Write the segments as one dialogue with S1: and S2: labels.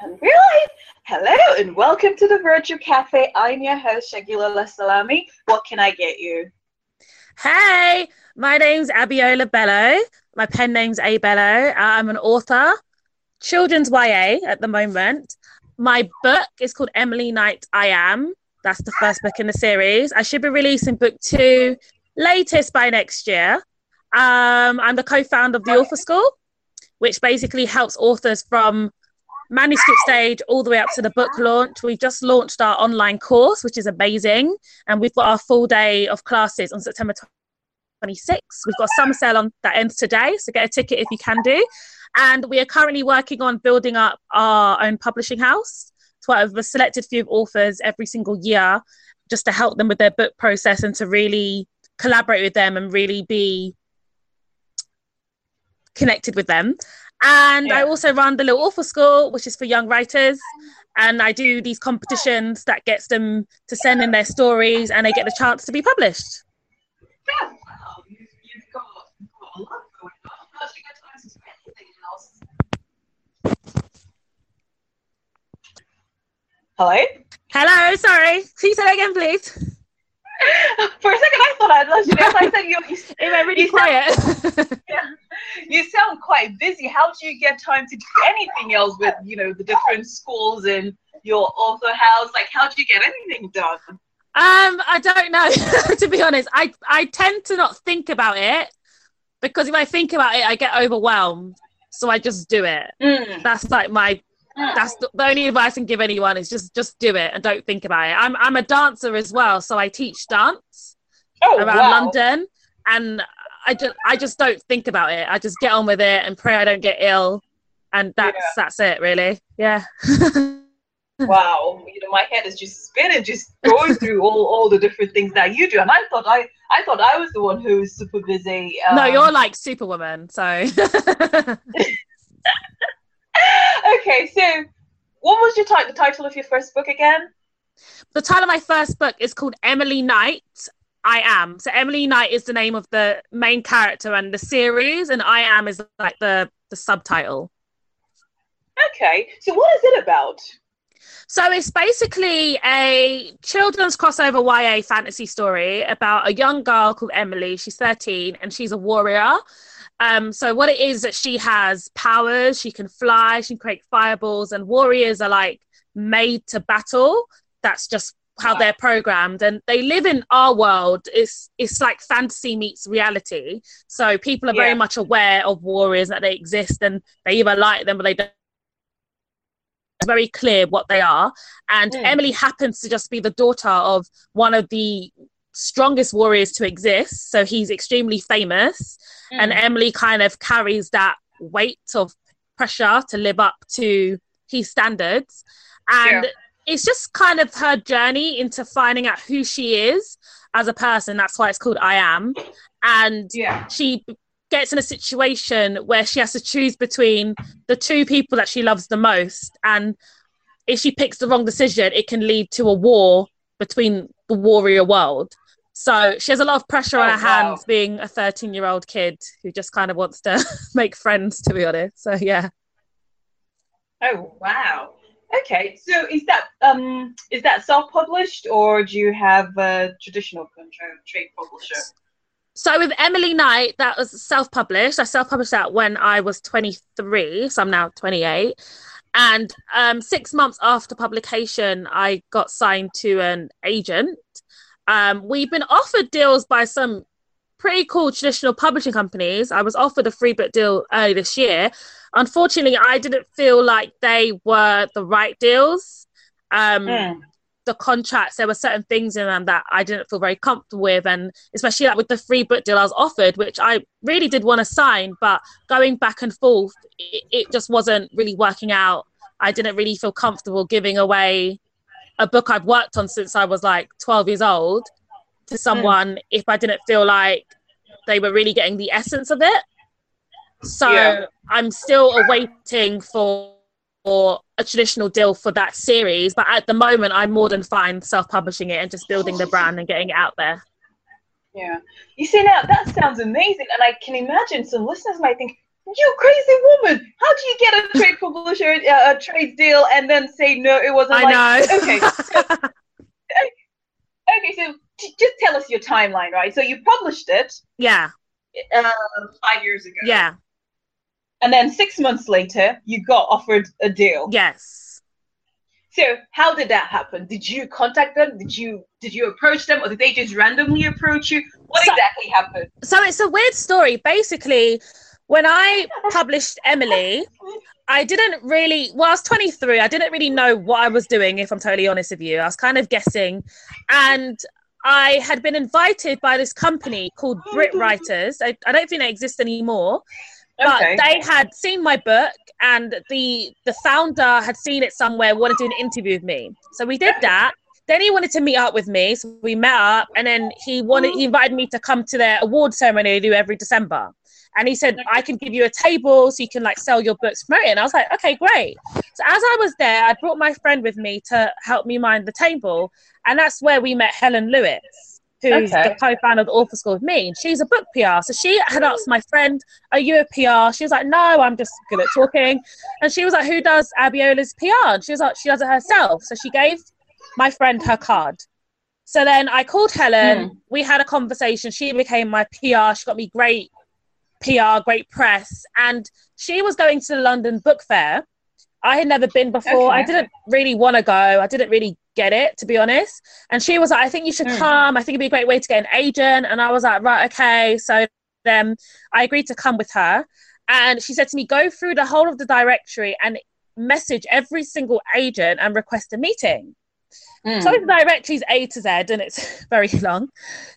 S1: And we're live. Hello and welcome to the Virtual Cafe. I'm your host, Segilola Salami. What can I get you?
S2: Hey, my name's Abiola Bello. My pen name's A Bello. I'm an author, children's YA at the moment. My book is called Emily Knight I Am. That's the first book in the series. I should be releasing book two latest by next year. Um, I'm the co-founder of the Author School, which basically helps authors from manuscript stage all the way up to the book launch. We've just launched our online course, which is amazing. And we've got our full day of classes on September 26th. We've got a summer sale on that ends today. So get a ticket if you can do. And we are currently working on building up our own publishing house. I have a selected few authors every single year just to help them with their book process and to really collaborate with them and really be connected with them. And yeah. I also run the Little Author School, which is for young writers. And I do these competitions that gets them to send in their stories and they get the chance to be published.
S1: Yeah, wow, you, have got, got a lot going on. How's you get time to do anything else? Hello?
S2: Hello, sorry. Can you say that again, please?
S1: For a second, I thought I'd lost you. I said you, you
S2: it went really quiet.
S1: Sound, yeah, you sound quite busy. How do you get time to do anything else with you know the different schools and your author house? Like, how do you get anything done?
S2: Um, I don't know. to be honest, I I tend to not think about it because if I think about it, I get overwhelmed. So I just do it. Mm. That's like my that's the, the, only advice I can give anyone is just just do it and don't think about it. I'm I'm a dancer as well, so I teach dance oh, around wow. London, and I just I just don't think about it. I just get on with it and pray I don't get ill, and that's yeah. that's it really. Yeah.
S1: wow, you know my head is just spinning, just going through all all the different things that you do, and I thought I I thought I was the one who was super busy.
S2: Um... No, you're like Superwoman, so
S1: okay, so what was your t- the title of your first book again?
S2: The title of my first book is called Emily Knight. I am. So Emily Knight is the name of the main character and the series, and I am is like the the subtitle.
S1: Okay, so what is it about?
S2: So it's basically a children's crossover YA fantasy story about a young girl called Emily. She's 13 and she's a warrior. Um, so what it is that she has powers, she can fly, she can create fireballs, and warriors are like made to battle. That's just how they're programmed and they live in our world it's it's like fantasy meets reality so people are yeah. very much aware of warriors that they exist and they either like them or they don't it's very clear what they are and mm. emily happens to just be the daughter of one of the strongest warriors to exist so he's extremely famous mm. and Emily kind of carries that weight of pressure to live up to his standards and yeah. It's just kind of her journey into finding out who she is as a person that's why it's called I am and yeah. she gets in a situation where she has to choose between the two people that she loves the most and if she picks the wrong decision it can lead to a war between the warrior world so she has a lot of pressure oh, on her wow. hands being a 13 year old kid who just kind of wants to make friends, to be honest. So, yeah.
S1: Oh, wow. Okay, so is that um is that self published or do you have a traditional trade publisher?
S2: So with Emily Knight, that was self published. I self published that when I was 23, so I'm now 28. And um, six months after publication, I got signed to an agent um, we've been offered deals by some pretty cool traditional publishing companies. I was offered a free book deal early this year. Unfortunately, I didn't feel like they were the right deals. Um, mm. The contracts, there were certain things in them that I didn't feel very comfortable with, and especially like with the free book deal I was offered, which I really did want to sign, but going back and forth, it, it just wasn't really working out. I didn't really feel comfortable giving away a book I've worked on since I was like 12 years old to someone mm. if I didn't feel like they were really getting the essence of it. So yeah. I'm still awaiting for, for a traditional deal for that series, but at the moment I'm more than fine self-publishing it and just building the brand and getting it out there.
S1: Yeah. You see now that sounds amazing and I can imagine some listeners might think you crazy woman! How do you get a trade publisher, uh, a trade deal, and then say no? It wasn't.
S2: I
S1: like,
S2: know.
S1: Okay. So, okay, so just tell us your timeline, right? So you published it.
S2: Yeah.
S1: Uh, five years ago.
S2: Yeah.
S1: And then six months later, you got offered a deal.
S2: Yes.
S1: So how did that happen? Did you contact them? Did you did you approach them, or did they just randomly approach you? What
S2: So-
S1: exactly happened?
S2: So it's a weird story. Basically, when I published Emily, I didn't really, well, I was 23. I didn't really know what I was doing, if I'm totally honest with you. I was kind of guessing. And I had been invited by this company called oh Brit Writers. I, I don't think they exist anymore. But
S1: Okay.
S2: they had seen my book and the the founder had seen it somewhere, wanted to do an interview with me. So we did that. Then he wanted to meet up with me. So we met up and then he wanted he oh. invited me to come to their award ceremony they do every December. And he said, I can give you a table so you can like sell your books, promote it. And I was like, okay, great. So as I was there, I brought my friend with me to help me mind the table. And that's where we met Helen Lewis, who's
S1: Okay.
S2: the co-founder of the Author School with me. And she's a book PR. So she had asked my friend, are you a PR? She was like, no, I'm just good at talking. And she was like, who does Abiola's PR? And she was like, she does it herself. So she gave my friend her card. So then I called Helen. Hmm. We had a conversation. She became my PR. She got me great PR, great press. And she was going to the London Book Fair. I had never been before. I didn't really want to go. I didn't really get it, to be honest. And she was like, I think you should
S1: Mm.
S2: come. I think it'd be a great way to get an agent. And I was like, right, okay. So then I agreed to come with her. And she said to me, go through the whole of the directory and message every single agent and request a meeting.
S1: Mm.
S2: So directory is A to Z and it's very long.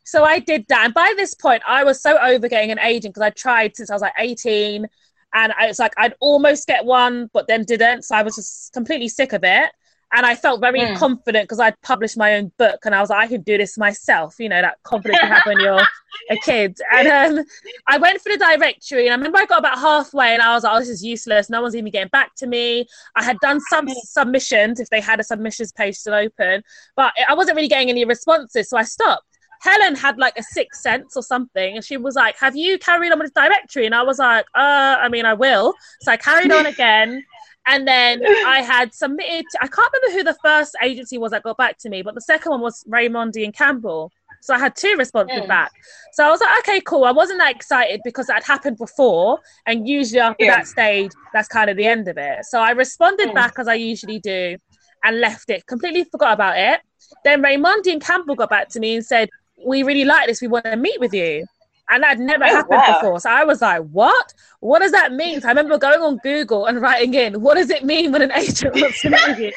S2: So I did that. And by this point, I was so over getting an agent because I tried since I was like 18. And I was like, I'd almost get one, but then didn't. So I was just completely sick of it. And I felt very
S1: Mm.
S2: confident because I'd published my own book and I was like, I can do this myself. You know, that confidence you have when you're a kid. And um, I went for the directory and I remember I got about halfway and I was like, oh, this is useless. No one's even getting back to me. I had done some submissions if they had a submissions page still open, but I wasn't really getting any responses. So I stopped. Helen had like a sixth sense or something, and she was like, Have you carried on with the directory? And I was like, Uh, I mean, I will. So I carried on again. And then I had submitted, I can't remember who the first agency was that got back to me, but the second one was Raymondi and Campbell. So I had two responses
S1: Mm.
S2: back. So I was like, okay, cool. I wasn't that excited because that had happened before. And usually after
S1: Yeah.
S2: that stage, that's kind of the end of it. So I responded
S1: Mm.
S2: back as I usually do and left it. Completely forgot about it. Then Raymondi and Campbell got back to me and said, we really like this. We want to meet with you. And that never
S1: Oh,
S2: happened
S1: wow.
S2: before. So I was like, what? What does that mean? So I remember going on Google and writing in, what does it mean when an agent wants to meet you?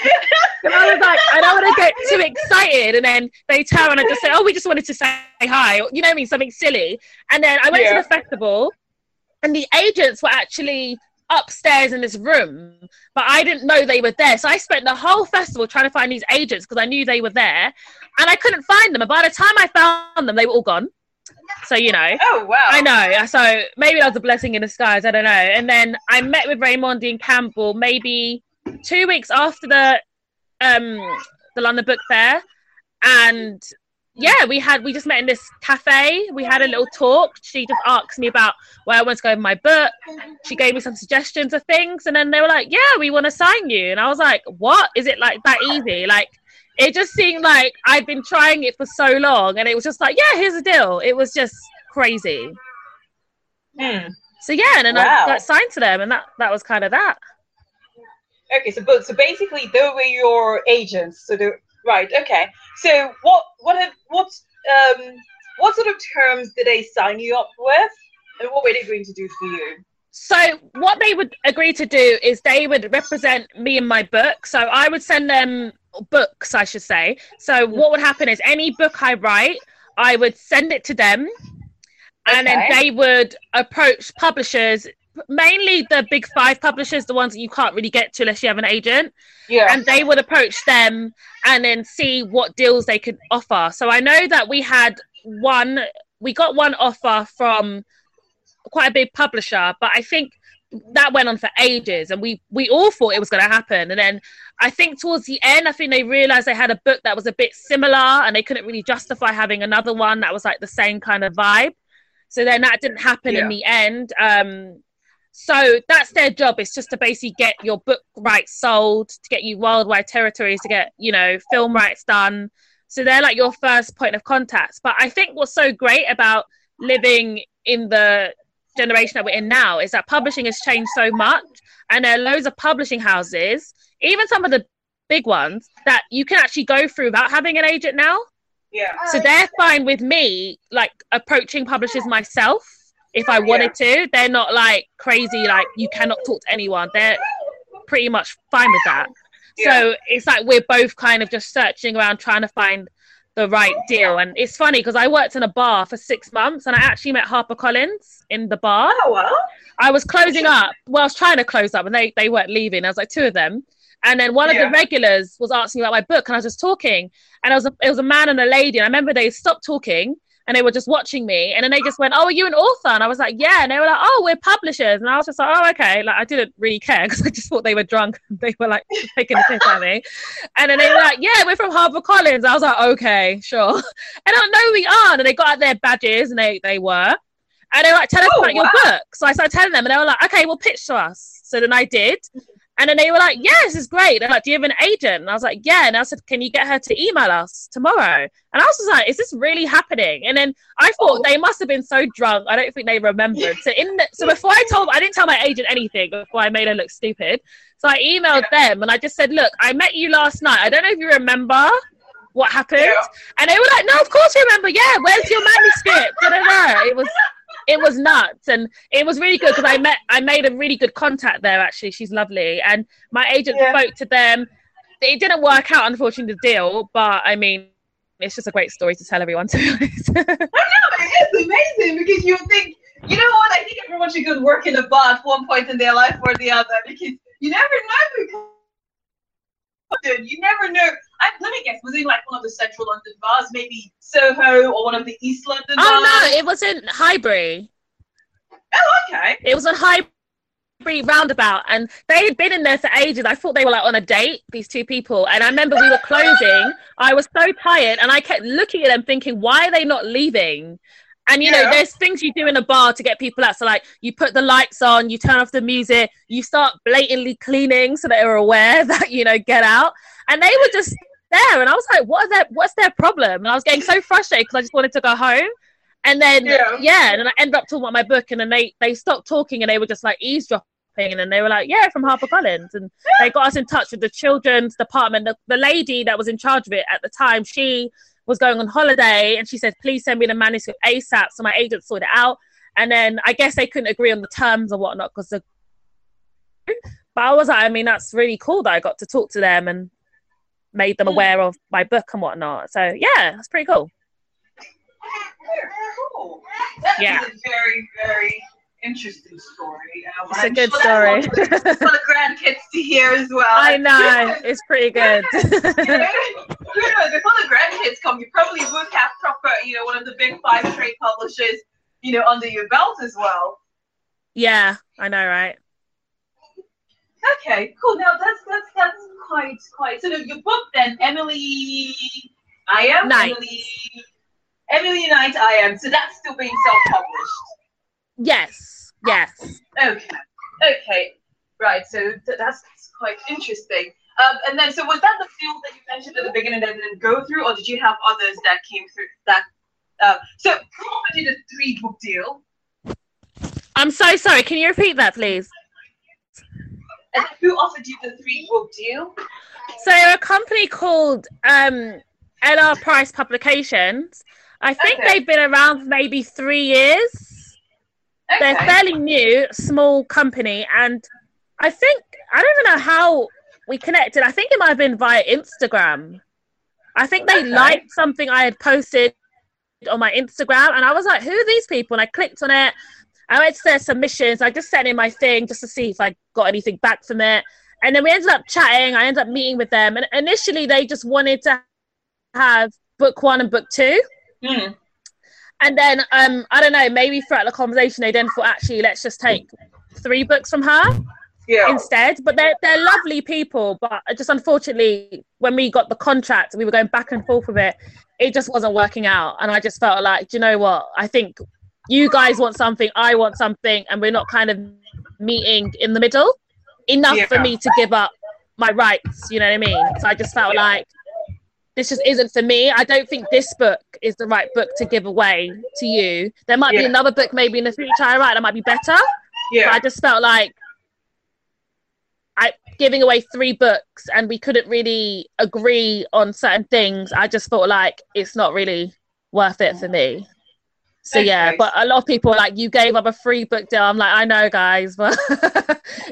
S2: And I was like, I don't want to get too excited. And then they turn and I just say, oh, we just wanted to say hi. You know what I mean? Something silly. And then I went
S1: Yeah.
S2: to the festival and the agents were actually upstairs in this room, but I didn't know they were there. So I spent the whole festival trying to find these agents because I knew they were there and I couldn't find them. And by the time I found them, they were all gone. So, you know.
S1: Oh wow!
S2: I know. So maybe that was a blessing in disguise. I don't know. And then I met with Raymond and Campbell maybe two weeks after the um the London Book Fair, and yeah, we had we just met in this cafe. We had a little talk. She just asked me about where I want to go with my book. She gave me some suggestions of things, and then they were like, "Yeah, we want to sign you." And I was like, "What? Is it like that easy?" Like it just seemed like I'd been trying it for so long, and it was just like, "Yeah, here's the deal." It was just crazy.
S1: Hmm.
S2: So yeah, and then
S1: Wow.
S2: I got signed to them, and that that was kind of that.
S1: Okay, so but so basically they were your agents. So the right. Okay. So what what have what um what sort of terms did they sign you up with, and what were they going to do for you?
S2: So what they would agree to do is they would represent me in my book. So I would send them books, I should say. So mm. what would happen is any book I write, I would send it to them, and then they would approach publishers. Mainly the big five publishers, the ones that you can't really get to unless you have an agent.
S1: Yeah.
S2: and they would approach them and then see what deals they could offer. So I know that we had one, we got one offer from quite a big publisher, but I think that went on for ages, and we we all thought it was going to happen. And then I think towards the end, I think they realized they had a book that was a bit similar, and they couldn't really justify having another one that was like the same kind of vibe. So then that didn't happen
S1: Yeah.
S2: in the end. Um, So that's their job. It's just to basically get your book rights sold, to get you worldwide territories, to get, you know, film rights done. So they're like your first point of contact. But I think what's so great about living in the generation that we're in now is that publishing has changed so much. And there are loads of publishing houses, even some of the big ones, that you can actually go through without having an agent now.
S1: Yeah.
S2: Uh, so they're fine with me like approaching publishers myself if I wanted yeah. to. They're not like crazy, like you cannot talk to anyone. They're pretty much fine with that. Yeah. So it's like we're both kind of just searching around trying to find the right deal. And it's funny because I worked in a bar for six months and I actually met Harper Collins in the bar.
S1: Oh, well.
S2: I was closing up. Well, I was trying to close up and they, they weren't leaving. I was like two of them. And then one of yeah. the regulars was asking about my book, and I was just talking. And it was a, it was a man and a lady. And I remember they stopped talking and they were just watching me. And then they just went, "Oh, are you an author?" And I was like, "Yeah." And they were like, "Oh, we're publishers." And I was just like, "Oh, okay." Like I didn't really care because I just thought they were drunk. they were like taking a piss at me. And then they were like, "Yeah, we're from Harper Collins." I was like, "Okay, sure." And I don't know we are. And they got out their badges, and they they were. And they were like, "Tell us oh, about wow. your book." So I started telling them, and they were like, "Okay, well, pitch to us." So then I did. And then they were like, "Yeah, this is great." They're like, "Do you have an agent?" And I was like, "Yeah." And I said, "Can you get her to email us tomorrow?" And I was just like, "Is this really happening?" And then I thought oh. they must have been so drunk. I don't think they remembered. So in the, so before I told, I didn't tell my agent anything before I made her look stupid. So I emailed yeah. them and I just said, "Look, I met you last night. I don't know if you remember." What happened? Yeah. And they were like, "No, of course you remember. Yeah, where's your manuscript?" It was it was nuts and it was really good because I met I made a really good contact there actually. She's lovely and my agent yeah. spoke to them. It didn't work out unfortunately the deal but I mean it's just a great story to tell everyone to be honest.
S1: I know it is amazing because you think you know what I think everyone should go work in a bar at one point in their life or the other because you never know you never know. I, let me guess. Was it like one of the central London bars, maybe Soho or one of the East London bars?
S2: Oh no, it was in Highbury.
S1: Oh, okay.
S2: It was on Highbury roundabout, and they had been in there for ages. I thought they were like on a date, these two people. And I remember we were closing. I was so tired, and I kept looking at them, thinking, "Why are they not leaving?" And you yeah. know, there's things you do in a bar to get people out. So like you put the lights on, you turn off the music, you start blatantly cleaning so that they're aware that, you know, get out. And they were just there. And I was like, what is that what's their problem? And I was getting so frustrated because I just wanted to go home. And then yeah. yeah, and then I ended up talking about my book and then they they stopped talking and they were just like eavesdropping and then they were like, Yeah, from Harper Collins and they got us in touch with the children's department. The, the lady that was in charge of it at the time, she was going on holiday and she said, please send me the manuscript ASAP. So my agent sorted it out. And then I guess they couldn't agree on the terms or whatnot because the. But I was like, I mean, that's really cool that I got to talk to them and made them hmm. aware of my book and whatnot. So yeah, that's pretty cool.
S1: cool. That yeah. very, very interesting story.
S2: Uh, it's a good story.
S1: for the grandkids to hear as well.
S2: I know it's pretty good.
S1: you know, before the grandkids come, you probably would have proper, you know, one of the big five trade publishers, you know, under your belt as well.
S2: Yeah, I know, right?
S1: Okay, cool. Now that's that's that's quite quite. So your book then, Emily, I am. Emily, Emily Knight, I am. So that's still being self-published.
S2: Yes. Yes.
S1: Okay. Okay. Right. So th- that's, quite interesting. Um, and then, so was that the field that you mentioned at the beginning that didn't go through, or did you have others that came through? That uh, so who offered you the three book deal?
S2: I'm so sorry. Can you repeat that, please?
S1: And who offered you the three book deal?
S2: So a company called um, LR Price Publications. I think okay. they've been around maybe three years. Okay. They're fairly new, small company, and I think I don't even know how we connected. I think it might have been via Instagram. I think they okay. liked something I had posted on my Instagram, and I was like, "Who are these people?" And I clicked on it. I went to their submissions. I just sent in my thing just to see if I got anything back from it. And then we ended up chatting. I ended up meeting with them, and initially they just wanted to have book one and book two. Mm. And then um, I don't know, maybe throughout the conversation they then thought actually let's just take three books from her yeah. instead. But they're they're lovely people, but just unfortunately when we got the contract, we were going back and forth with it. It just wasn't working out, and I just felt like, do you know what? I think you guys want something, I want something, and we're not kind of meeting in the middle enough yeah. for me to give up my rights. You know what I mean? So I just felt yeah. like this just isn't for me. I don't think this book is the right book to give away to you. There might yeah. be another book maybe in the future I write that might be better. Yeah. But I just felt like I giving away three books and we couldn't really agree on certain things. I just felt like it's not really worth it for me. So okay. yeah, but a lot of people like you gave up a free book deal. I'm like, I know, guys, but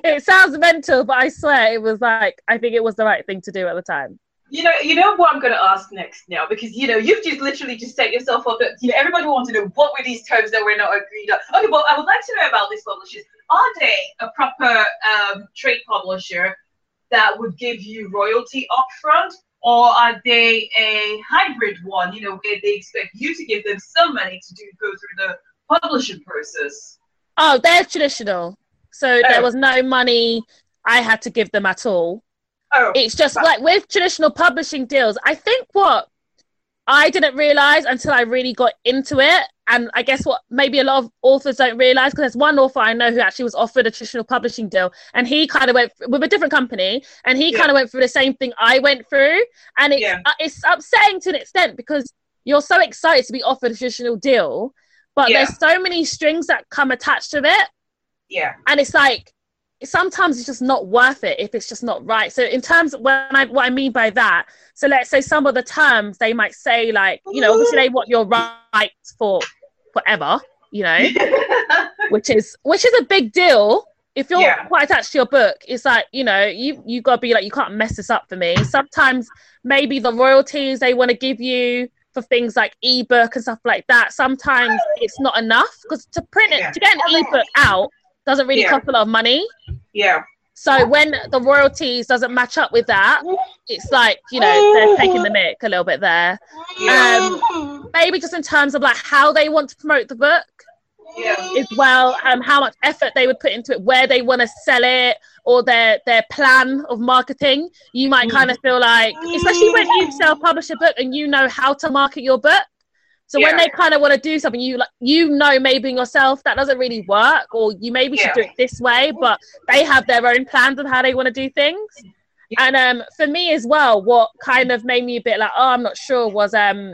S2: it sounds mental, but I swear it was like I think it was the right thing to do at the time.
S1: You know, you know what I'm going to ask next now because you know you've just literally just set yourself up. That, you know, everybody wants to know what were these terms that we're not agreed on. Okay, well, I would like to know about these publishers. Are they a proper um, trade publisher that would give you royalty upfront, or are they a hybrid one? You know, where they expect you to give them some money to do go through the publishing process?
S2: Oh, they're traditional. So oh. there was no money I had to give them at all. Oh, it's just but- like with traditional publishing deals, I think what I didn't realize until I really got into it. And I guess what maybe a lot of authors don't realize, because there's one author I know who actually was offered a traditional publishing deal, and he kind of went with a different company, and he yeah. kind of went through the same thing I went through. And it's, yeah. uh, it's upsetting to an extent because you're so excited to be offered a traditional deal, but yeah. there's so many strings that come attached to it.
S1: Yeah.
S2: And it's like, sometimes it's just not worth it if it's just not right. So in terms of when I what I mean by that, so let's say some of the terms they might say like, you know, obviously they want your rights for forever, you know, which is which is a big deal. If you're yeah. quite attached to your book, it's like, you know, you you gotta be like, you can't mess this up for me. Sometimes maybe the royalties they want to give you for things like ebook and stuff like that, sometimes oh, it's not enough because to print it yeah. to get an oh, ebook out doesn't really yeah. cost a lot of money.
S1: Yeah.
S2: So when the royalties doesn't match up with that, it's like you know they're taking the mic a little bit there. Yeah. Um, maybe just in terms of like how they want to promote the book, yeah. as well, um, how much effort they would put into it, where they want to sell it, or their their plan of marketing. You might kind of feel like, especially when you self publish a book and you know how to market your book, so yeah. when they kind of want to do something, you like you know maybe yourself that doesn't really work, or you maybe yeah. should do it this way, but they have their own plans of how they want to do things. Yeah. And um, for me as well, what kind of made me a bit like, oh, I'm not sure, was um,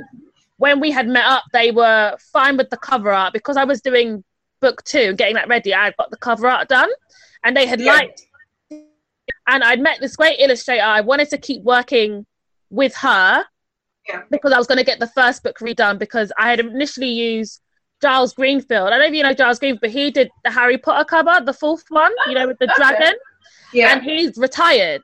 S2: when we had met up, they were fine with the cover art because I was doing book two, getting that ready. I got the cover art done, and they had liked. And I'd met this great illustrator. I wanted to keep working with her
S1: yeah.
S2: because I was going to get the first book redone because I had initially used Giles Greenfield. I don't know if you know Giles Greenfield, but he did the Harry Potter cover, the fourth one, you know, with the dragon. Yeah. And he's retired.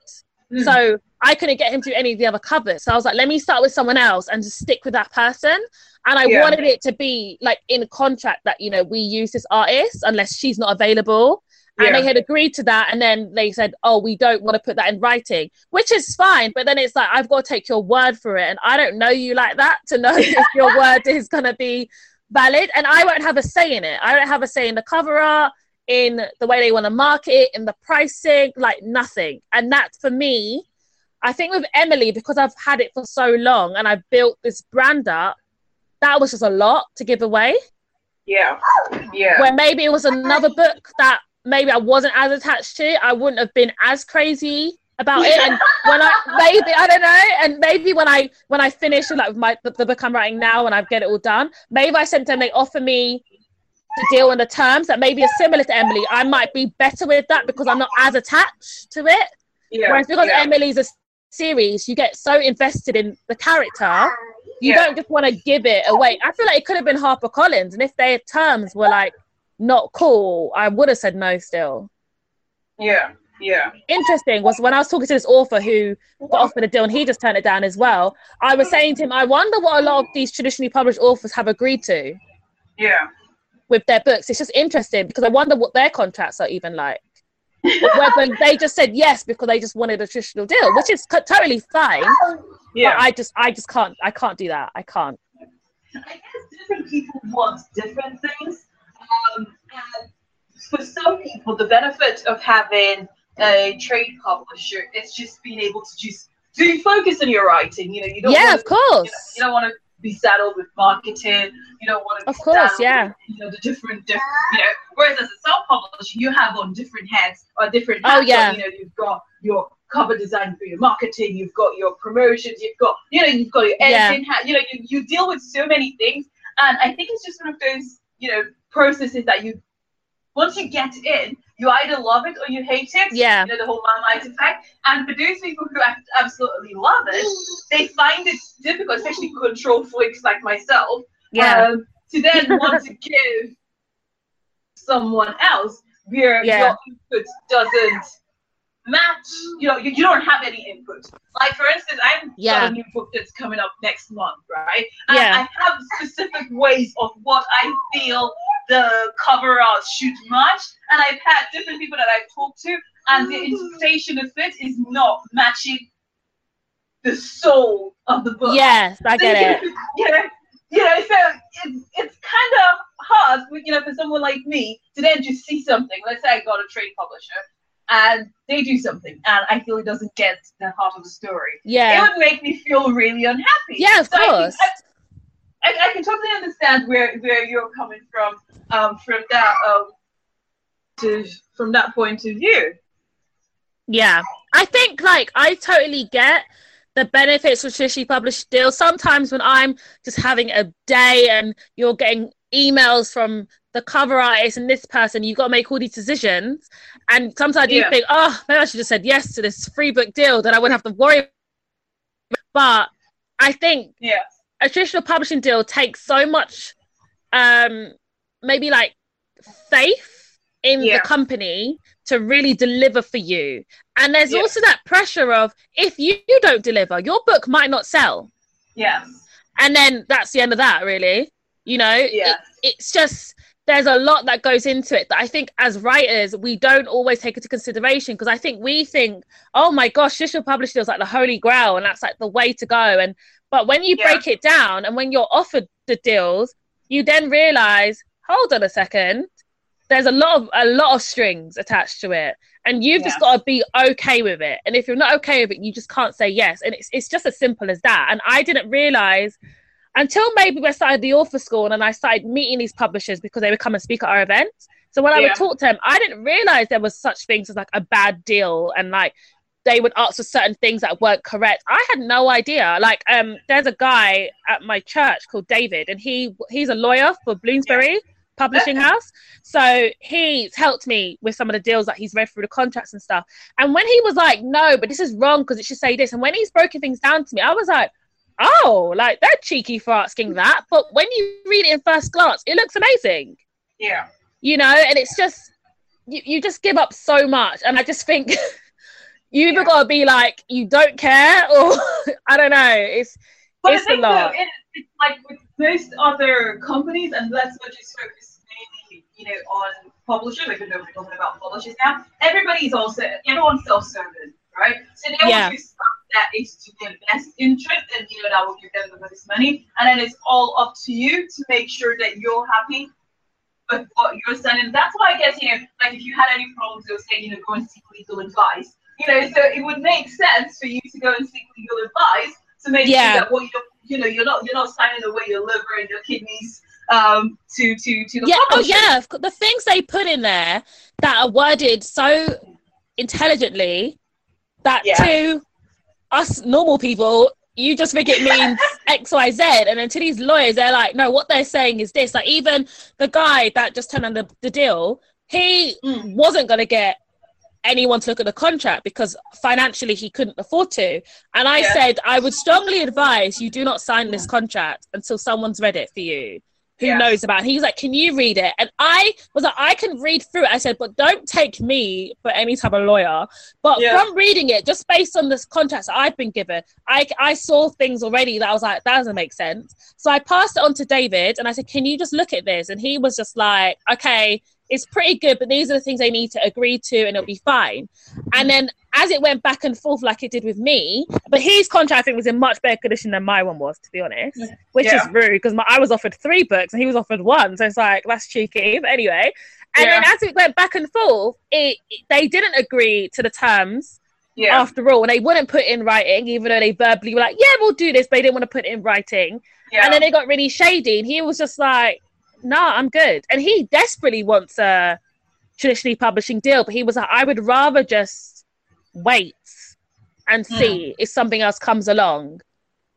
S2: Mm. So I couldn't get him to any of the other covers. So I was like, let me start with someone else and just stick with that person. And I yeah. wanted it to be like in a contract that, you know, we use this artist unless she's not available and yeah. they had agreed to that and then they said oh we don't want to put that in writing which is fine but then it's like i've got to take your word for it and i don't know you like that to know if your word is going to be valid and i won't have a say in it. I don't have a say in the cover art in the way they want to market it in the pricing like nothing. And that for me i think with emily because i've had it for so long and I've built this brand up that was just a lot to give away.
S1: Yeah. Yeah.
S2: Where maybe it was another book that maybe I wasn't as attached to it, I wouldn't have been as crazy about it. And when I maybe I don't know, and maybe when I when I finish like my the, the book I'm writing now and I get it all done, maybe I sent them they offer me to deal on the terms that maybe are similar to Emily. I might be better with that because I'm not as attached to it. Yeah, Whereas because yeah. Emily's a series, you get so invested in the character, you yeah. don't just want to give it away. I feel like it could have been Harper Collins, and if their terms were like not cool, I would have said no still.
S1: Yeah, yeah.
S2: Interesting was when I was talking to this author who got offered a deal and he just turned it down as well. I was saying to him, I wonder what a lot of these traditionally published authors have agreed to.
S1: Yeah.
S2: With their books. It's just interesting because I wonder what their contracts are even like. Whether they just said yes because they just wanted a traditional deal, which is totally fine. Yeah. But I just, I just can't, I can't do that. I can't.
S1: I guess different people want different things. Um, and for some people, the benefit of having a trade publisher is just being able to just to focus on your writing. You know, you don't.
S2: Yeah,
S1: want
S2: of course.
S1: You, know, you don't want to be saddled with marketing. You don't want to.
S2: Of course, yeah.
S1: With, you know the different, different, you know. Whereas as a self-publisher, you have on different heads or different.
S2: Oh, hats oh yeah.
S1: On, you know, you've got your cover design for your marketing. You've got your promotions. You've got you know you've got your editing yeah. hat. You know you, you deal with so many things, and I think it's just one of those you know processes that you once you get in, you either love it or you hate it.
S2: Yeah.
S1: You know, the whole Marmite effect. And for those people who absolutely love it, they find it difficult, especially control freaks like myself,
S2: yeah.
S1: Um, to then want to give someone else where yeah. your input doesn't match, you know, you, you don't have any input. Like for instance, I'm yeah. got a new book that's coming up next month, right? And yeah. I have specific ways of what I feel the cover art should match. And I've had different people that I've talked to, and the mm. interpretation of it is not matching the soul of the book.
S2: Yes, I get it.
S1: You know, you know, so it's, it's kind of hard, you know, for someone like me to then just see something. Let's say I got a trade publisher and they do something and I feel it doesn't get the heart of the story.
S2: Yeah.
S1: It would make me feel really unhappy.
S2: Yeah, of so course.
S1: I, I, I, can totally understand where, where you're coming from um, from that um, to, from that point of view.
S2: Yeah. I think like I totally get the benefits of traditionally published deals. Sometimes when I'm just having a day and you're getting emails from the cover artist and this person, you've got to make all these decisions. And sometimes yeah. you think, oh, maybe I should have said yes to this free book deal, then I wouldn't have to worry. About. But I think
S1: yeah.
S2: A traditional publishing deal takes so much, um, maybe like faith in yeah. the company to really deliver for you. And there's also that pressure of if you, you don't deliver, your book might not sell.
S1: Yes.
S2: And then that's the end of that, really. You know,
S1: yeah. It,
S2: it's just there's a lot that goes into it that I think as writers we don't always take into consideration because I think we think, oh my gosh, traditional publishing is like the holy grail and that's like the way to go. And but when you yeah. break it down and when you're offered the deals, you then realize, hold on a second, there's a lot of a lot of strings attached to it. And you've yeah. just got to be okay with it. And if you're not okay with it, you just can't say yes. And it's it's just as simple as that. And I didn't realize until maybe we started the author school and I started meeting these publishers because they would come and speak at our events. So when yeah. I would talk to them, I didn't realize there was such things as like a bad deal and like they would ask for certain things that weren't correct. I had no idea. Like, um, there's a guy at my church called David, and he he's a lawyer for Bloomsbury Publishing House. So he's helped me with some of the deals that he's read through the contracts and stuff. And when he was like, "No, but this is wrong because it should say this," and when he's broken things down to me, I was like, oh, like they're cheeky for asking that. But when you read it in first glance, it looks amazing.
S1: Yeah.
S2: You know, and it's just, you, you just give up so much. And I just think you either yeah. got to be like, you don't care, or I don't know. It's,
S1: but
S2: it's a lot.
S1: Though, it, it's like with most other companies, and let's not just focus mainly, you know, on publishers, like we're talking about publishers now, everybody's also, everyone's self-serving, right? So they yeah. want to that is to their best interest and you know that will give them the most money and then it's all up to you to make sure that you're happy with what you're sending that's why i guess you know like if you had any problems they'll say you know go and seek legal advice you know so it would make sense for you to go and seek legal advice to make yeah. sure that what you you know you're not you're not signing away your liver and your kidneys um to to to the
S2: yeah oh yeah the things they put in there that are worded so intelligently that yeah. to us normal people, you just think it means X, Y, Z. And then to these lawyers, they're like, no, what they're saying is this. Like even the guy that just turned on the, the deal, he mm. wasn't going to get anyone to look at the contract because financially he couldn't afford to. And I yeah. said, I would strongly advise you do not sign this contract until someone's read it for you who yeah. knows about it. He's like, Can you read it? And I was like, I can read through it. I said, But don't take me for any type of lawyer. But yeah. from reading it, just based on this contract I've been given, I, I saw things already that I was like, That doesn't make sense. So I passed it on to David and I said, Can you just look at this? And he was just like, Okay, it's pretty good, but these are the things they need to agree to and it'll be fine. And then as it went back and forth like it did with me, but his contract I think was in much better condition than my one was, to be honest, which yeah. is rude because I was offered three books and he was offered one. So it's like, that's cheeky. But anyway, and yeah. then as it went back and forth, it, it, they didn't agree to the terms
S1: Yeah.
S2: after all, and they wouldn't put in writing, even though they verbally were like, "Yeah, we'll do this," but they didn't want to put it in writing.
S1: yeah.
S2: And then they got really shady, and he was just like, "Nah, I'm good." And he desperately wants a traditionally publishing deal, but he was like, "I would rather just wait and
S1: Hmm.
S2: see if something else comes along."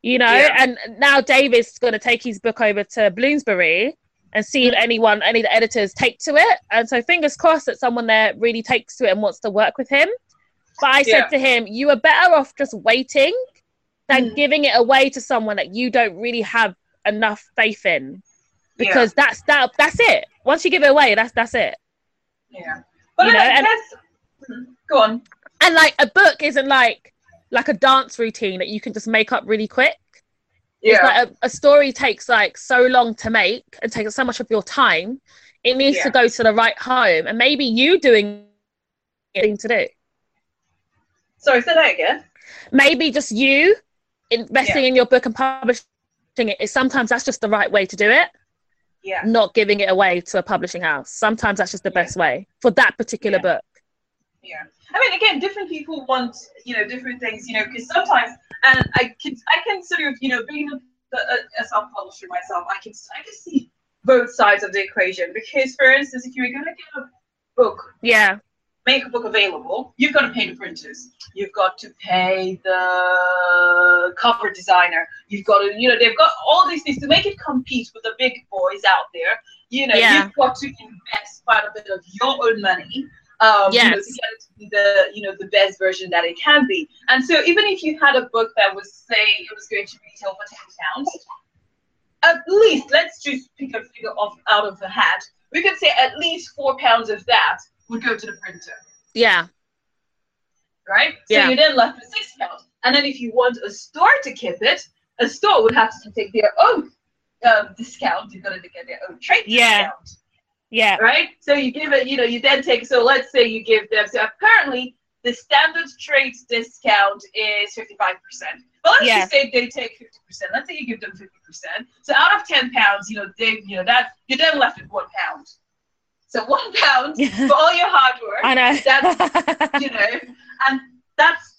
S2: You know,
S1: Yeah.
S2: and now David's going to take his book over to Bloomsbury and see if
S1: Hmm.
S2: anyone, any of the editors take to it. And so, fingers crossed that someone there really takes to it and wants to work with him. But I said
S1: Yeah.
S2: to him, you are better off just waiting than
S1: Mm.
S2: giving it away to someone that you don't really have enough faith in. Because that's that that's it. Once you give it away, that's that's it.
S1: yeah. But
S2: you
S1: I
S2: know, and-
S1: guess, Mhm. go on.
S2: And like a book isn't like like a dance routine that you can just make up really quick. It's
S1: Yeah.
S2: like a, a story takes like so long to make and takes so much of your time. It needs
S1: Yeah.
S2: to go to the right home, and maybe you doing it to do.
S1: Sorry, say that again.
S2: maybe just you investing in your book and publishing it is sometimes that's just the right way to do it
S1: Yeah.
S2: not giving it away to a publishing house sometimes that's just the
S1: Yeah.
S2: best way for that particular
S1: Yeah.
S2: book
S1: Yeah. I mean, again, different people want, you know, different things, you know, because sometimes, and I can, I can sort of, you know, being a, a, a self-publisher myself, I can, I can see both sides of the equation. Because, for instance, if you're going to get a book,
S2: yeah
S1: make a book available, you've got to pay the printers, you've got to pay the cover designer, you've got to, you know, they've got all these things to make it compete with the big boys out there. You know,
S2: Yeah.
S1: you've got to invest quite a bit of your own money um, you know, to get it to be the you know the best version that it can be. And so even if you had a book that was say it was going to retail for ten pounds, at least let's just pick a figure off out of the hat. We could say at least four pounds of that would go to the printer,
S2: yeah
S1: right?
S2: Yeah.
S1: So you're then left with six pounds. And then if you want a store to keep it, a store would have to take their own um, discount. You've got to get their own trade
S2: Yeah.
S1: discount
S2: yeah
S1: right? So you give it, you know, you then take, so let's say you give them, so apparently the standard trade discount is 55%. But let's
S2: Yeah.
S1: just say they take 50%. Let's say you give them 50%. So out of 10 pounds, you know, they, you know, that you're then left with one pound. So one pound for all your hard work,
S2: i know.
S1: That's- you know, and that's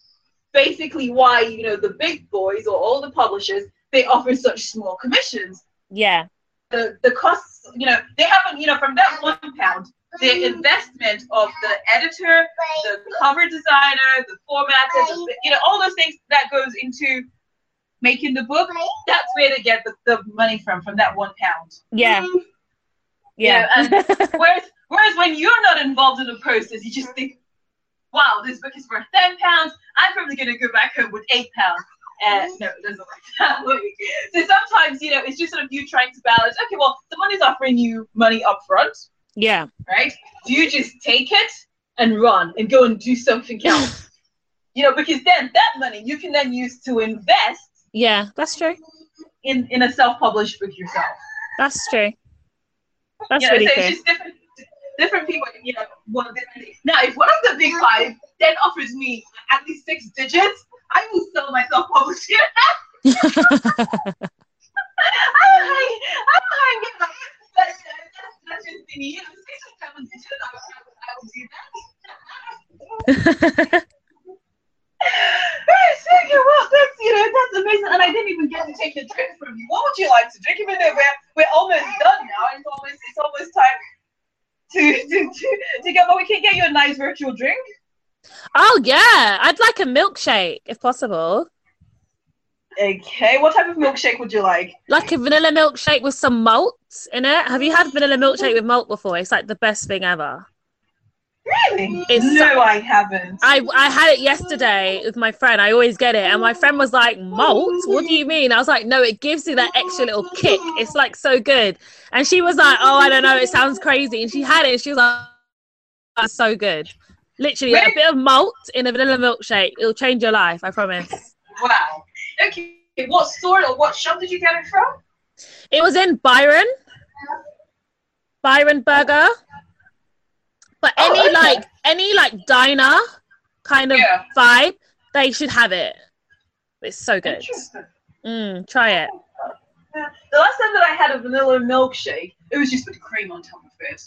S1: basically why, you know, the big boys or all the publishers, they offer such small commissions.
S2: Yeah.
S1: The the costs, you know, they haven't, you know, from that one pound, the mm. investment of the editor, the cover designer, the formatter, you know, all those things that goes into making the book. That's where they get the, the money from, from that one pound.
S2: yeah mm. Yeah
S1: Whereas, whereas when you're not involved in the process, you just think, wow, this book is worth ten pounds. I'm probably going to go back home with eight pounds. Uh, no, it doesn't work that way. So sometimes, you know, it's just sort of you trying to balance. Okay, well, someone is offering you money up front,
S2: yeah
S1: right? Do you just take it and run and go and do something else? you know, because then that money you can then use to invest
S2: yeah that's true
S1: in in a self-published book yourself.
S2: that's true that's
S1: you know,
S2: really
S1: so it's just different different people, you know, want different things. Now, if one of the big five then offers me at least six digits, I will sell myself publishing. I don't hang, I don't hang it up. But that's, that's just me. You know, six or seven digits, I would, I would do that. Yeah, well, that's you know that's amazing, and I didn't even get to take the drink from you. What would you like to drink? Even though we're we're almost done now, it's almost it's almost time to to to, to go. But we can get you a nice virtual drink.
S2: oh yeah i'd like a milkshake if possible
S1: Okay, what type of milkshake would you like?
S2: like a vanilla milkshake with some malt in it have you had vanilla milkshake with malt before it's like the best thing ever
S1: Really?
S2: It's
S1: no, I haven't.
S2: I, I had it yesterday with my friend. I always get it. And my friend was like, Malt? What do you mean? I was like, No, it gives you that extra little kick. It's like so good. And she was like, Oh, I don't know. It sounds crazy. And she had it and she was like, oh, That's so good. Literally, a bit of malt in a vanilla milkshake. It'll change your life. I promise.
S1: Wow. Okay, what store or what shop did you get it from?
S2: It was in Byron. Byron Burger. But
S1: Oh,
S2: any
S1: okay.
S2: like any like diner kind of
S1: Yeah.
S2: vibe, they should have it. It's so good. Mm, try it.
S1: Yeah. The last time that I had a vanilla milkshake, it was just with cream on top of it.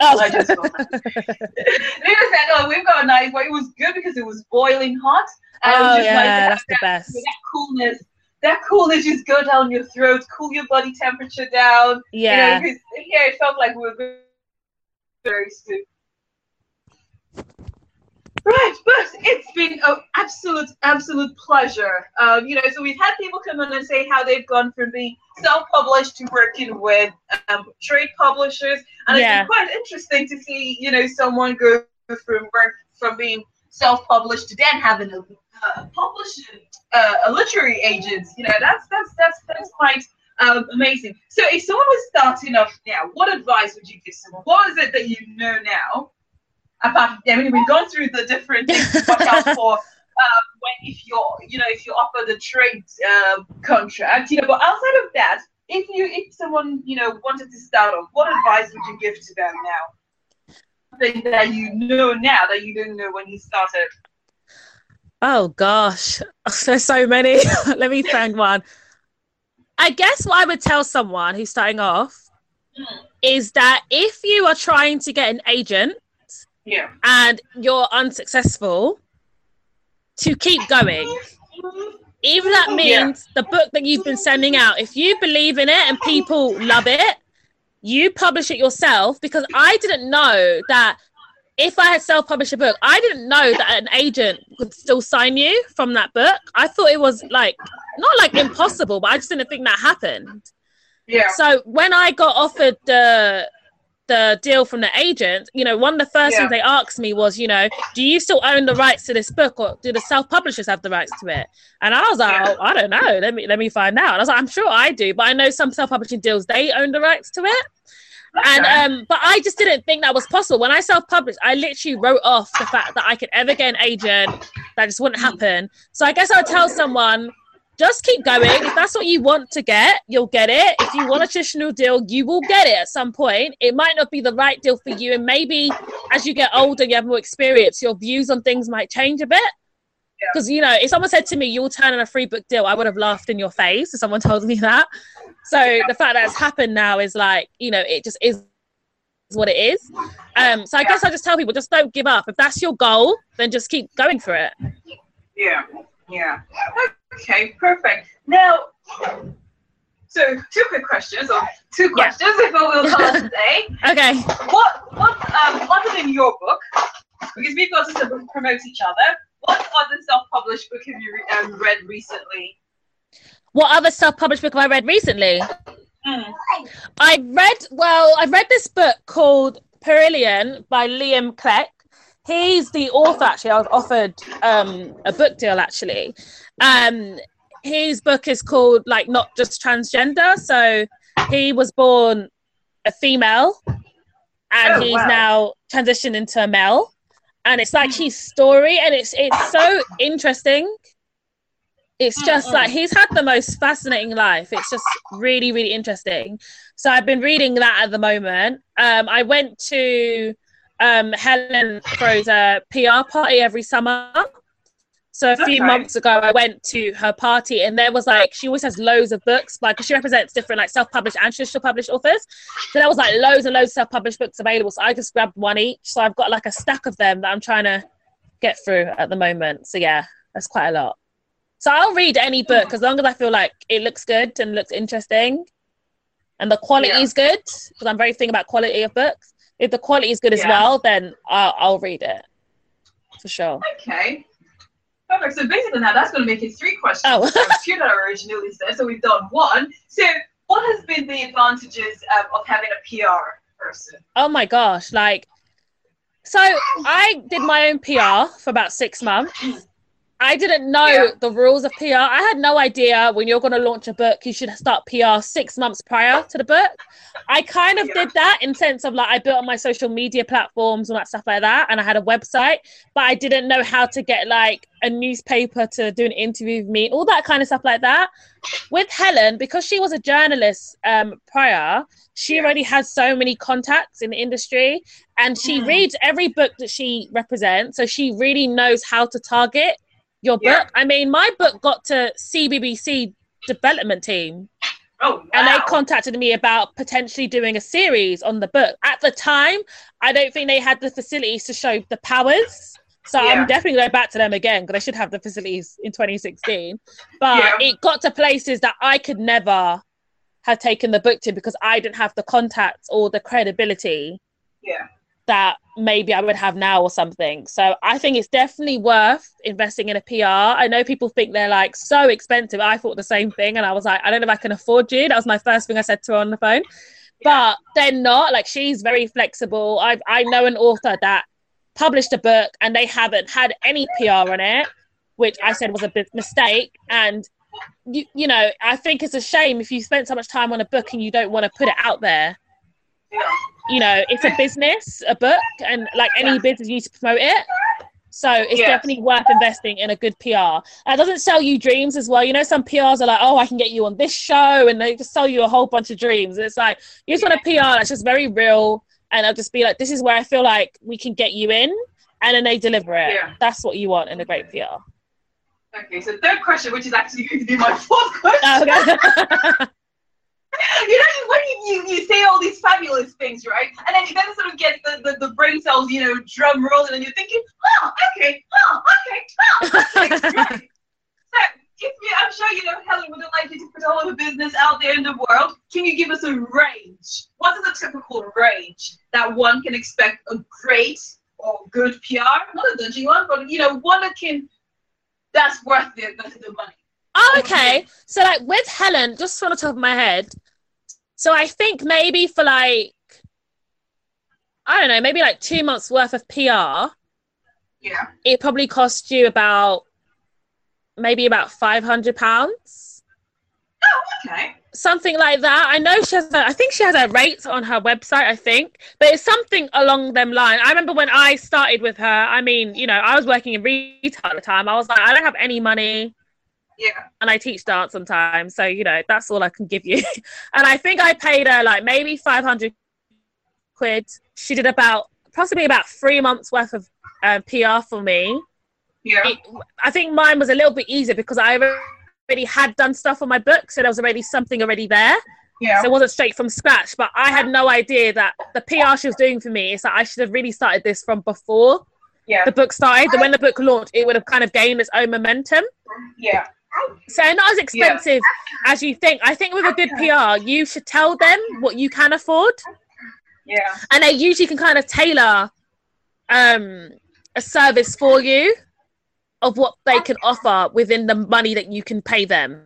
S1: Oh. I just Lena said, "Oh, we've got a nice one. It was good because it was boiling hot.
S2: And oh yeah, that's the best.
S1: That coolness, that coolness just go down your throat, cool your body temperature down.
S2: Yeah,
S1: you know, yeah, it felt like we were very soon. Right, but it's been an absolute, absolute pleasure. Um, you know, so we've had people come in and say how they've gone from being self-published to working with um, trade publishers, and yeah. it's been quite interesting to see, you know, someone go from work from being self-published to then having a uh, publishing uh, a literary agent. You know, that's that's that's that's quite um, amazing. So, if someone was starting off now, what advice would you give someone? What is it that you know now apart I mean, we've gone through the different things to watch out for um, when if you're, you know, if you offer the trade uh, contract, you know, but outside of that, if you, if someone, you know, wanted to start off, what advice would you give to them now? Something that you know now that you didn't know when you started.
S2: Oh gosh, there's so many. Let me find one. I guess what I would tell someone who's starting off mm. is that if you are trying to get an agent,
S1: yeah.
S2: and you're unsuccessful, to keep going. Even that means yeah. the book that you've been sending out, if you believe in it and people love it, you publish it yourself because I didn't know that if I had self published a book, I didn't know that an agent could still sign you from that book. I thought it was like, not like impossible, but I just didn't think that happened.
S1: Yeah.
S2: So when I got offered the the deal from the agent, you know, one of the first yeah. things they asked me was, you know, do you still own the rights to this book or do the self publishers have the rights to it? And I was like, yeah. oh, I don't know. Let me let me find out. And I was like, I'm sure I do, but I know some self publishing deals they own the rights to it. Okay. And um, but I just didn't think that was possible. When I self-published, I literally wrote off the fact that I could ever get an agent. That just wouldn't happen. So I guess I'll tell someone just keep going. If that's what you want to get, you'll get it. If you want a traditional deal, you will get it at some point. It might not be the right deal for you. And maybe as you get older, you have more experience, your views on things might change a bit. Because, yeah. you know, if someone said to me, you'll turn on a free book deal, I would have laughed in your face if someone told me that. So yeah. the fact that it's happened now is like, you know, it just is what it is. Um, so I yeah. guess I just tell people just don't give up. If that's your goal, then just keep going for it.
S1: Yeah. Yeah. Okay, perfect. Now, so two quick questions, or two questions, yeah. if I will call it today.
S2: okay.
S1: What, what, um, other than your book, because we've got to promote each other, what other self-published book have you re- um, read recently?
S2: What other self-published book have I read recently?
S1: Mm.
S2: I read well. I read this book called Paralian by Liam Klenk, he's the author actually. I was offered um, a book deal actually. Um, his book is called like not just transgender. So he was born a female and oh, he's wow. now transitioned into a male. And it's like his story and it's it's so interesting. It's just like he's had the most fascinating life. It's just really really interesting. So i've been reading that at the moment. Um, i went to um, Helen throws a PR party every summer. So a few okay. months ago, I went to her party, and there was like she always has loads of books, like because she represents different like self-published and traditional published authors. So there was like loads and loads of self-published books available. So I just grabbed one each. So I've got like a stack of them that I'm trying to get through at the moment. So yeah, that's quite a lot. So I'll read any book as long as I feel like it looks good and looks interesting, and the quality yeah. is good because I'm very thinking about quality of books if the quality is good as yeah. well, then I'll, I'll read it for sure.
S1: Okay. Perfect. So basically now that's going to make it three questions. Oh. two that originally said. So we've done one. So what has been the advantages um, of having a PR person?
S2: Oh my gosh. Like, so I did my own PR for about six months. I didn't know yeah. the rules of PR. I had no idea when you're going to launch a book, you should start PR six months prior to the book. I kind of yeah. did that in sense of like I built on my social media platforms and that stuff like that, and I had a website, but I didn't know how to get like a newspaper to do an interview with me, all that kind of stuff like that. With Helen, because she was a journalist um, prior, she yeah. already has so many contacts in the industry, and she mm. reads every book that she represents, so she really knows how to target your book. Yeah. I mean, my book got to CBBC development team.
S1: Oh, wow.
S2: and they contacted me about potentially doing a series on the book. At the time, I don't think they had the facilities to show the powers. So
S1: Yeah.
S2: I'm definitely going back to them again because they should have the facilities in 2016. But
S1: Yeah.
S2: it got to places that I could never have taken the book to because I didn't have the contacts or the credibility
S1: yeah.
S2: That maybe I would have now or something. So I think it's definitely worth investing in a PR. I know people think they're like so expensive. I thought the same thing and I was like, I don't know if I can afford you. That was my first thing I said to her on the phone. But they're not like she's very flexible. I I know an author that published a book and they haven't had any PR on it, which I said was a big mistake. And you you know, I think it's a shame if you spent so much time on a book and you don't want to put it out there
S1: Yeah.
S2: You know, it's a business, a book, and like any
S1: Yeah.
S2: business, you need to promote it. So it's
S1: Yes.
S2: definitely worth investing in a good PR. That doesn't sell you dreams as well. You know, some PRs are like, oh, I can get you on this show, and they just sell you a whole bunch of dreams. And it's like, you just want a PR that's just very real, and I'll just be like, this is where I feel like we can get you in, and then they deliver it.
S1: Yeah.
S2: That's what you want in a great PR.
S1: Okay, so third question, which is actually going to be my fourth question.
S2: Oh, okay.
S1: you know, when you, you, you say all these fabulous things, right? And then you then sort of get the, the, the brain cells, you know, drum rolling, and you're thinking, oh, okay, oh, okay, oh, okay, right. So, if you, I'm sure you know Helen would like you to put all of her business out there in the world. Can you give us a range? What is a typical range that one can expect a great or good PR? Not a dodgy one, but you know, one that can that's worth the, the, the money.
S2: Oh, okay. So like with Helen, just on the top of my head, so I think maybe for like I don't know, maybe like two months worth of PR,
S1: Yeah.
S2: it probably cost you about maybe about five hundred pounds.
S1: Oh, Okay.
S2: Something like that. I know she has. A, I think she has a rate on her website. I think, but it's something along them line. I remember when I started with her. I mean, you know, I was working in retail at the time. I was like, I don't have any money.
S1: Yeah.
S2: and I teach dance sometimes. So, you know, that's all I can give you. and I think I paid her like maybe 500 quid. She did about possibly about three months worth of uh, PR for me.
S1: Yeah.
S2: It, I think mine was a little bit easier because I already had done stuff on my book. So there was already something already there.
S1: Yeah.
S2: So it wasn't straight from scratch. But I had no idea that the PR she was doing for me is that I should have really started this from before
S1: yeah.
S2: the book started. That when the book launched, it would have kind of gained its own momentum.
S1: Yeah.
S2: So not as expensive as you think. I think with a good PR, you should tell them what you can afford,
S1: Yeah.
S2: and they usually can kind of tailor um, a service for you of what they can offer within the money that you can pay them.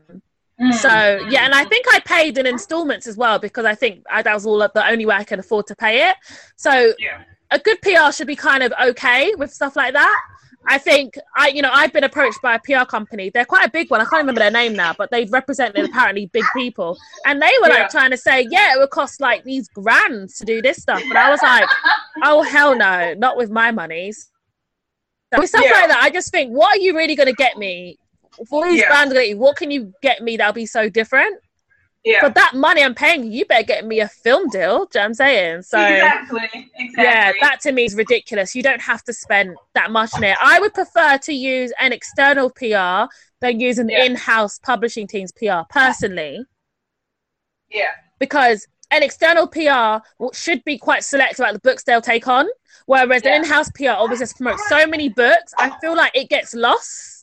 S2: So yeah, and I think I paid in installments as well because I think I, that was all the only way I can afford to pay it. So
S1: Yeah.
S2: a good PR should be kind of okay with stuff like that. I think I, you know, I've been approached by a PR company. They're quite a big one. I can't remember their name now, but they've represented apparently big people, and they were
S1: Yeah.
S2: like trying to say, yeah, it would cost like these grands to do this stuff, and I was like, oh hell no, not with my monies. So with stuff
S1: Yeah.
S2: like that, I just think, what are you really going to get me? For these
S1: Yeah.
S2: brands, what can you get me that'll be so different?
S1: Yeah.
S2: For that money I'm paying you, you better get me a film deal. Do you know what I'm saying? So
S1: exactly. Exactly.
S2: yeah, that to me is ridiculous. You don't have to spend that much on it. I would prefer to use an external PR than use an
S1: Yeah.
S2: in-house publishing team's PR personally,
S1: yeah.
S2: because an external PR should be quite selective about the books they'll take on, whereas
S1: Yeah.
S2: an in-house PR obviously has to promote so many books. I feel like it gets lost.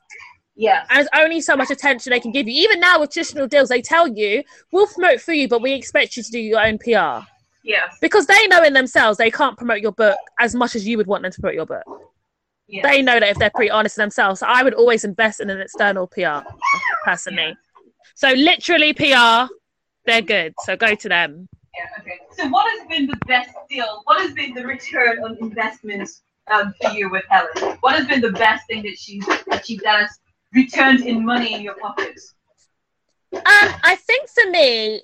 S1: Yeah.
S2: And there's only so much attention they can give you. Even now with traditional deals, they tell you, we'll promote for you, but we expect you to do your own PR.
S1: Yes.
S2: Because they know in themselves they can't promote your book as much as you would want them to promote your book.
S1: Yeah.
S2: They know that if they're pretty honest themselves. So I would always invest in an external PR personally. So literally PR, they're good. So go to them.
S1: Yeah, okay. So, what has been the best deal? What has been the return on investment um, for you with Helen? What has been the best thing that she's that has returned in money in your pockets?
S2: Um, I think for me,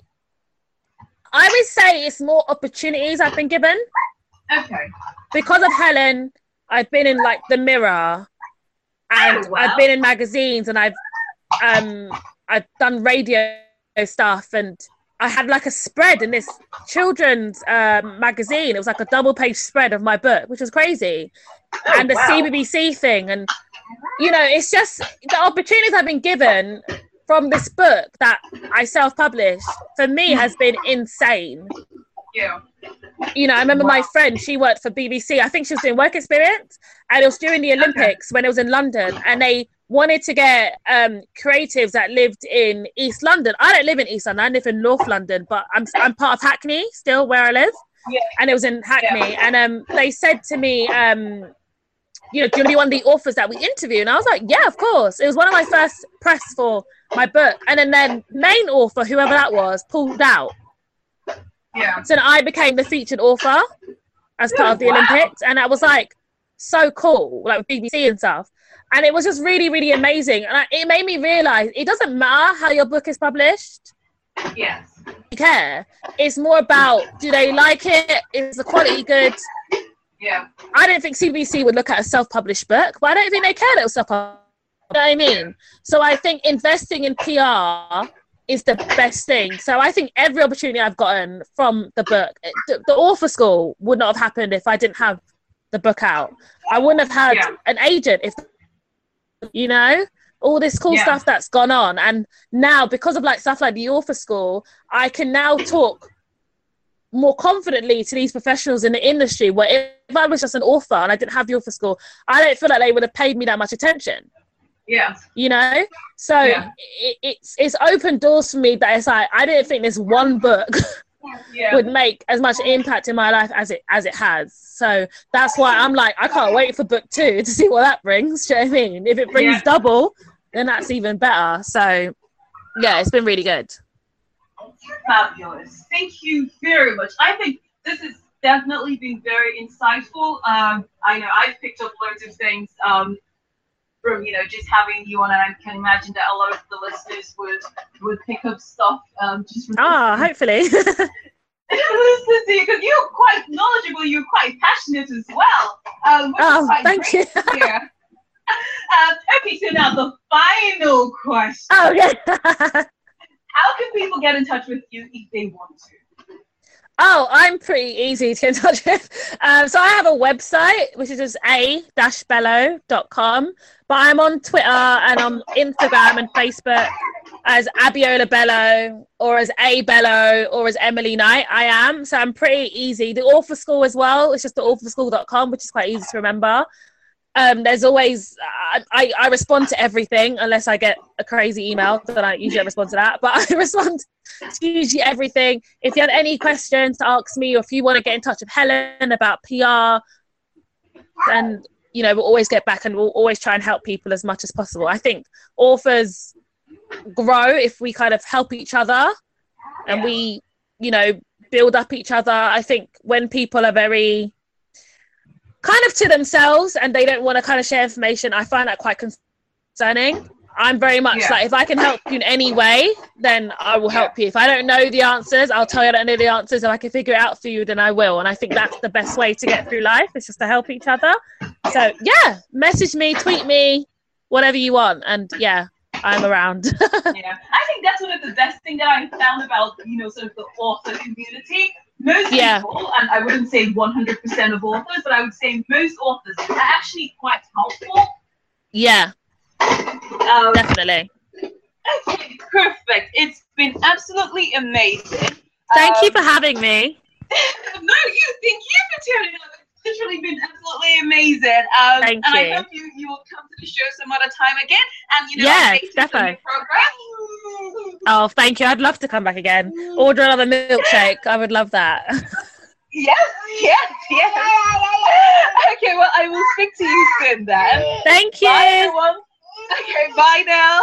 S2: I would say it's more opportunities I've been given.
S1: Okay.
S2: because of Helen, I've been in like the Mirror, and
S1: Oh, wow.
S2: I've been in magazines, and I've um I've done radio stuff, and I had like a spread in this children's um, magazine. It was like a double page spread of my book, which was crazy,
S1: Oh,
S2: and the
S1: wow.
S2: CBBC thing, and you know, it's just the opportunities I've been given from this book that I self-published for me has been insane.
S1: Yeah.
S2: You know, I remember wow. my friend, she worked for BBC. I think she was doing work experience, and it was during the Olympics when it was in London, and they wanted to get um, creatives that lived in East London. I don't live in East London; I live in North London, but I'm I'm part of Hackney still, where I live. Yeah. And it was in Hackney, yeah. and um, they said to me, um, you know, do you want to be one of the authors that we interview? And I was like, yeah, of course. It was one of my first press for my book, and then then main author, whoever that was, pulled out.
S1: Yeah.
S2: So I became the featured author as part of the wow. Olympics, and that was like so cool, like with BBC and stuff. And it was just really, really amazing. And I, it made me realize it doesn't matter how your book is published.
S1: Yes.
S2: Care. It's more about do they like it? Is the quality good?
S1: Yeah. I
S2: don't think CBBC would look at a self-published book, but I don't think they care that it was self-published. You know what I mean? So I think investing in PR is the best thing. So I think every opportunity I've gotten from the book, the, the author school would not have happened if I didn't have the book out. I wouldn't have had yeah. an agent if, you know, all this cool yeah. stuff that's gone on. And now, because of like stuff like the author school, I can now talk more confidently to these professionals in the industry. Where if I was just an author and I didn't have the author school, I don't feel like they would have paid me that much attention.
S1: Yeah.
S2: You know? So yeah. it, it's it's opened doors for me that it's like I didn't think this one book yeah. would make as much impact in my life as it as it has. So that's why I'm like, I can't wait for book two to see what that brings. Do you know what I mean? If it brings yeah. double, then that's even better. So yeah, it's been really good.
S1: Fabulous. Thank you very much. I think this has definitely been very insightful. Um, I know I've picked up loads of things. Um, from you know just having you on, and I can imagine that a lot of the listeners would would pick up stuff um, just from
S2: ah, hopefully.
S1: because you're quite knowledgeable, you're quite passionate as well. Um,
S2: oh, thank you.
S1: Yeah. Um, okay, so now the final question.
S2: Oh yeah.
S1: How can people get in touch with you if they want to?
S2: Oh, I'm pretty easy to get in touch with. Um, so I have a website, which is just a-bello.com. But I'm on Twitter and on Instagram and Facebook as Abiola Bello or as A Bello or as Emily Knight. I am. So I'm pretty easy. The author school as well. It's just the author authorschool.com, which is quite easy to remember. Um, there's always I, I, I, respond to everything unless I get a crazy email, then I usually respond to that. But I respond to usually everything. If you have any questions to ask me, or if you want to get in touch with Helen about PR, then you know we'll always get back and we'll always try and help people as much as possible. I think authors grow if we kind of help each other and we you know build up each other. I think when people are very kind of to themselves and they don't want to kind of share information, I find that quite concerning. I'm very much yeah. like if I can help you in any way, then I will help yeah. you. If I don't know the answers, I'll tell you I don't know the answers. If I can figure it out for you, then I will. And I think that's the best way to get through life. It's just to help each other. So yeah, message me, tweet me, whatever you want, and yeah, I'm around.
S1: yeah, I think that's one of the best things that I found about you know sort of the author community most yeah. people, and I wouldn't say 100% of authors, but I would say most authors are actually quite helpful.
S2: Yeah, um, definitely.
S1: Okay, perfect. It's been absolutely amazing.
S2: Thank um, you for having me.
S1: no, you. Thank you for tuning in literally been absolutely amazing. Um,
S2: Thank
S1: and
S2: you.
S1: I hope you, you will come to the show some other time again. And you know,
S2: yeah, definitely. Oh, thank you. I'd love to come back again. Order another milkshake. I would love that.
S1: Yes, yes, yes. Okay, well, I will speak to you soon then.
S2: Thank you.
S1: Bye, everyone. Okay, bye now.